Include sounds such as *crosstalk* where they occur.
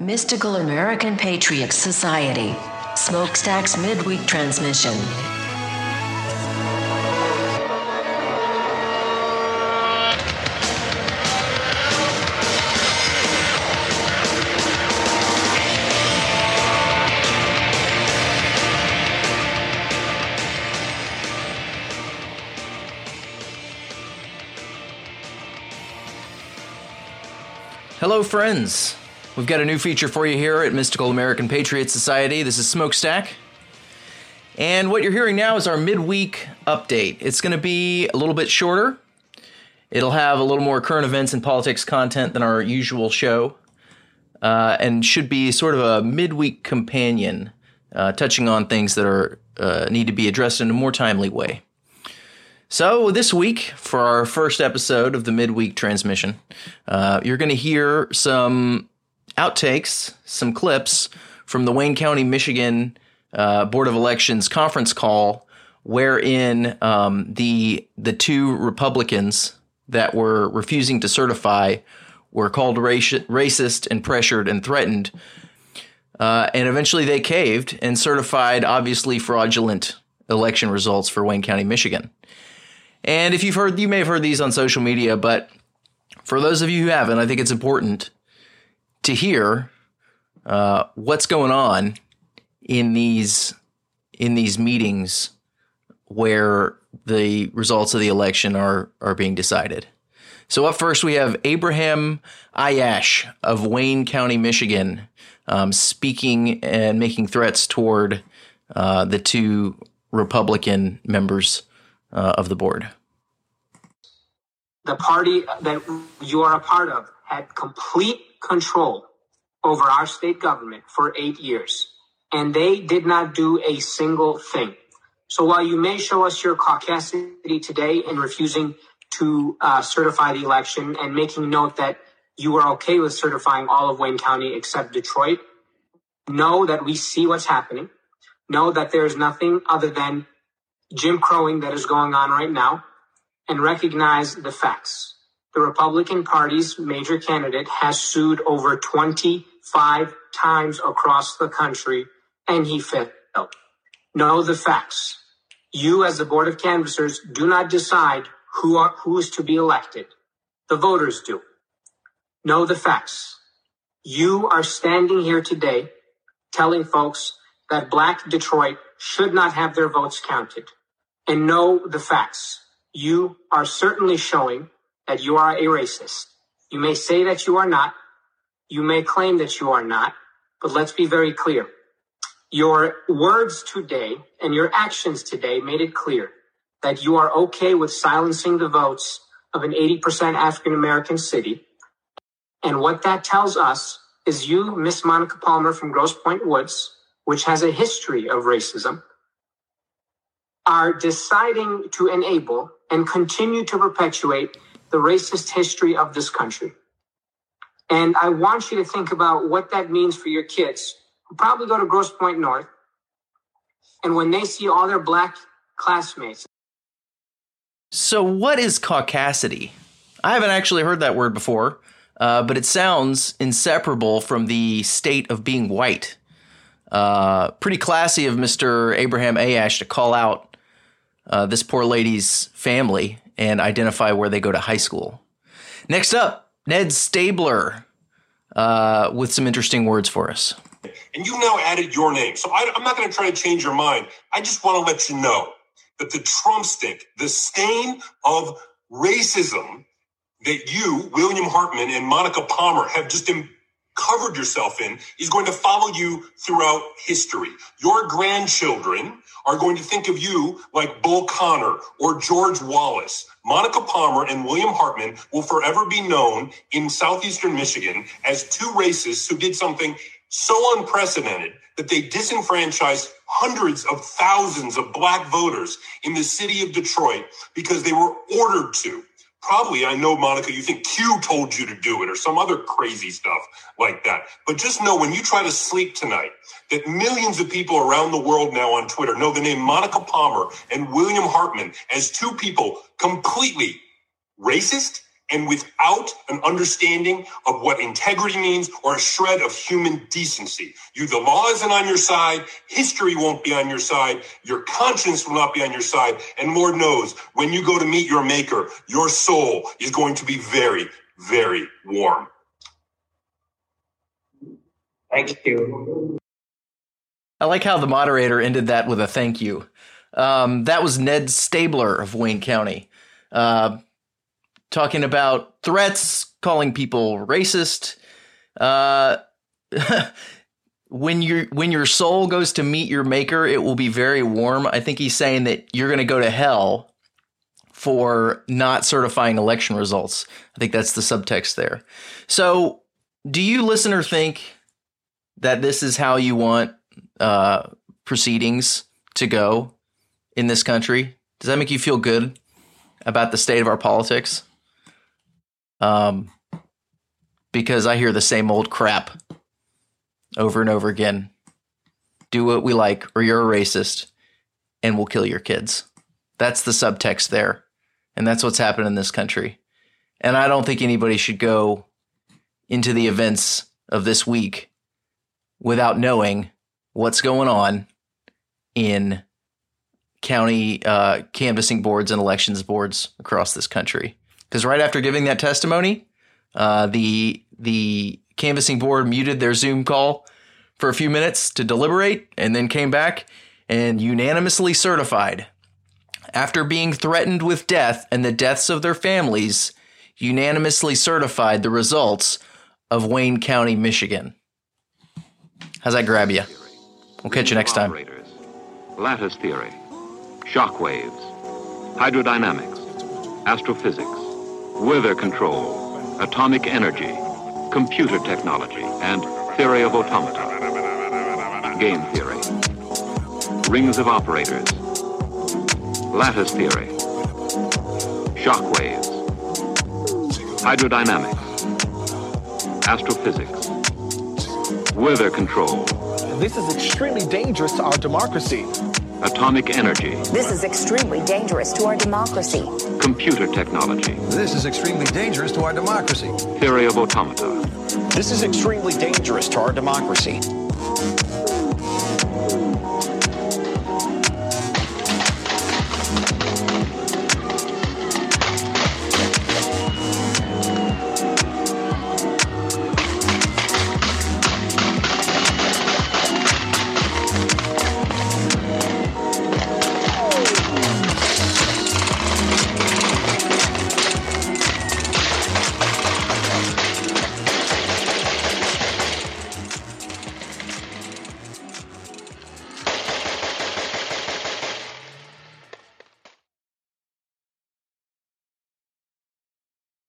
Mystical American Patriots Society, Smokestack's midweek transmission. Hello, friends. We've got a new feature for you here at Mystical American Patriot Society. This is Smokestack. And what you're hearing now is our midweek update. It's going to be a little bit shorter. It'll have a little more current events and politics content than our usual show, uh, and should be sort of a midweek companion, uh, touching on things that are uh, need to be addressed in a more timely way. So, this week, for our first episode of the midweek transmission, uh, you're going to hear some outtakes, some clips from the Wayne County, Michigan uh, Board of Elections conference call, wherein um, the the two Republicans that were refusing to certify were called raci- racist and pressured and threatened. Uh, and eventually they caved and certified obviously fraudulent election results for Wayne County, Michigan. And if you've heard, you may have heard these on social media, but for those of you who haven't, I think it's important to hear uh, what's going on in these in these meetings where the results of the election are are being decided. So up first, we have Abraham Aiyash of Wayne County, Michigan, um, speaking and making threats toward uh, the two Republican members uh, of the board. The party that you are a part of had complete control over our state government for eight years, and they did not do a single thing. So while you may show us your caucasity today in refusing to uh, certify the election and making note that you are okay with certifying all of Wayne County except Detroit, know that we see what's happening. Know that there's nothing other than Jim Crowing that is going on right now and recognize the facts. The Republican Party's major candidate has sued over 25 times across the country and he failed. Know the facts. You as the Board of Canvassers do not decide who are, who is to be elected. The voters do. Know the facts. You are standing here today telling folks that black Detroit should not have their votes counted and know the facts. You are certainly showing that you are a racist. You may say that you are not. You may claim that you are not, but let's be very clear. Your words today and your actions today made it clear that you are okay with silencing the votes of an 80% African American city. And what that tells us is you, Miss Monica Palmer from Grosse Pointe Woods, which has a history of racism, are deciding to enable and continue to perpetuate the racist history of this country. And I want you to think about what that means for your kids who probably go to Grosse Pointe North. And when they see all their black classmates. So, what is caucasity? I haven't actually heard that word before, uh, but it sounds inseparable from the state of being white. Uh, pretty classy of Mr. Abraham Aiyash to call out uh, this poor lady's family and identify where they go to high school. Next up, Ned Staebler uh, with some interesting words for us. And you now added your name. So I, I'm not going to try to change your mind. I just want to let you know that the Trump stick, the stain of racism that you, William Hartman, and Monica Palmer have just covered yourself in is going to follow you throughout history. Your grandchildren are going to think of you like Bull Connor or George Wallace. Monica Palmer and William Hartman will forever be known in southeastern Michigan as two racists who did something so unprecedented that they disenfranchised hundreds of thousands of black voters in the city of Detroit because they were ordered to probably I know Monica, you think Q told you to do it or some other crazy stuff like that. But just know when you try to sleep tonight that millions of people around the world now on Twitter know the name Monica Palmer and William Hartman as two people completely racist and without an understanding of what integrity means or a shred of human decency. You, the law isn't on your side. History won't be on your side. Your conscience will not be on your side. And Lord knows when you go to meet your maker, your soul is going to be very, very warm. Thank you. I like how the moderator ended that with a thank you. Um, that was Ned Staebler of Wayne County. Uh, talking about threats, calling people racist. Uh, *laughs* when your when your soul goes to meet your maker, it will be very warm. I think he's saying that you're going to go to hell for not certifying election results. I think that's the subtext there. So, do you listener think that this is how you want uh, proceedings to go in this country? Does that make you feel good about the state of our politics? Um, because I hear the same old crap over and over again. Do what we like, or you're a racist, and we'll kill your kids. That's the subtext there. And that's what's happened in this country. And I don't think anybody should go into the events of this week without knowing what's going on in county uh, canvassing boards and elections boards across this country. Because right after giving that testimony, uh, the the canvassing board muted their Zoom call for a few minutes to deliberate, and then came back and unanimously certified, after being threatened with death and the deaths of their families, unanimously certified the results of Wayne County, Michigan. How's that grab you? We'll catch you next time. Lattice theory, shock waves, hydrodynamics, astrophysics weather control, atomic energy, computer technology, and theory of automata. Game theory, rings of operators, lattice theory, shock waves, hydrodynamics, astrophysics, weather control. This is extremely dangerous to our democracy. Atomic energy. This is extremely dangerous to our democracy. Computer technology. This is extremely dangerous to our democracy. Theory of automata. This is extremely dangerous to our democracy.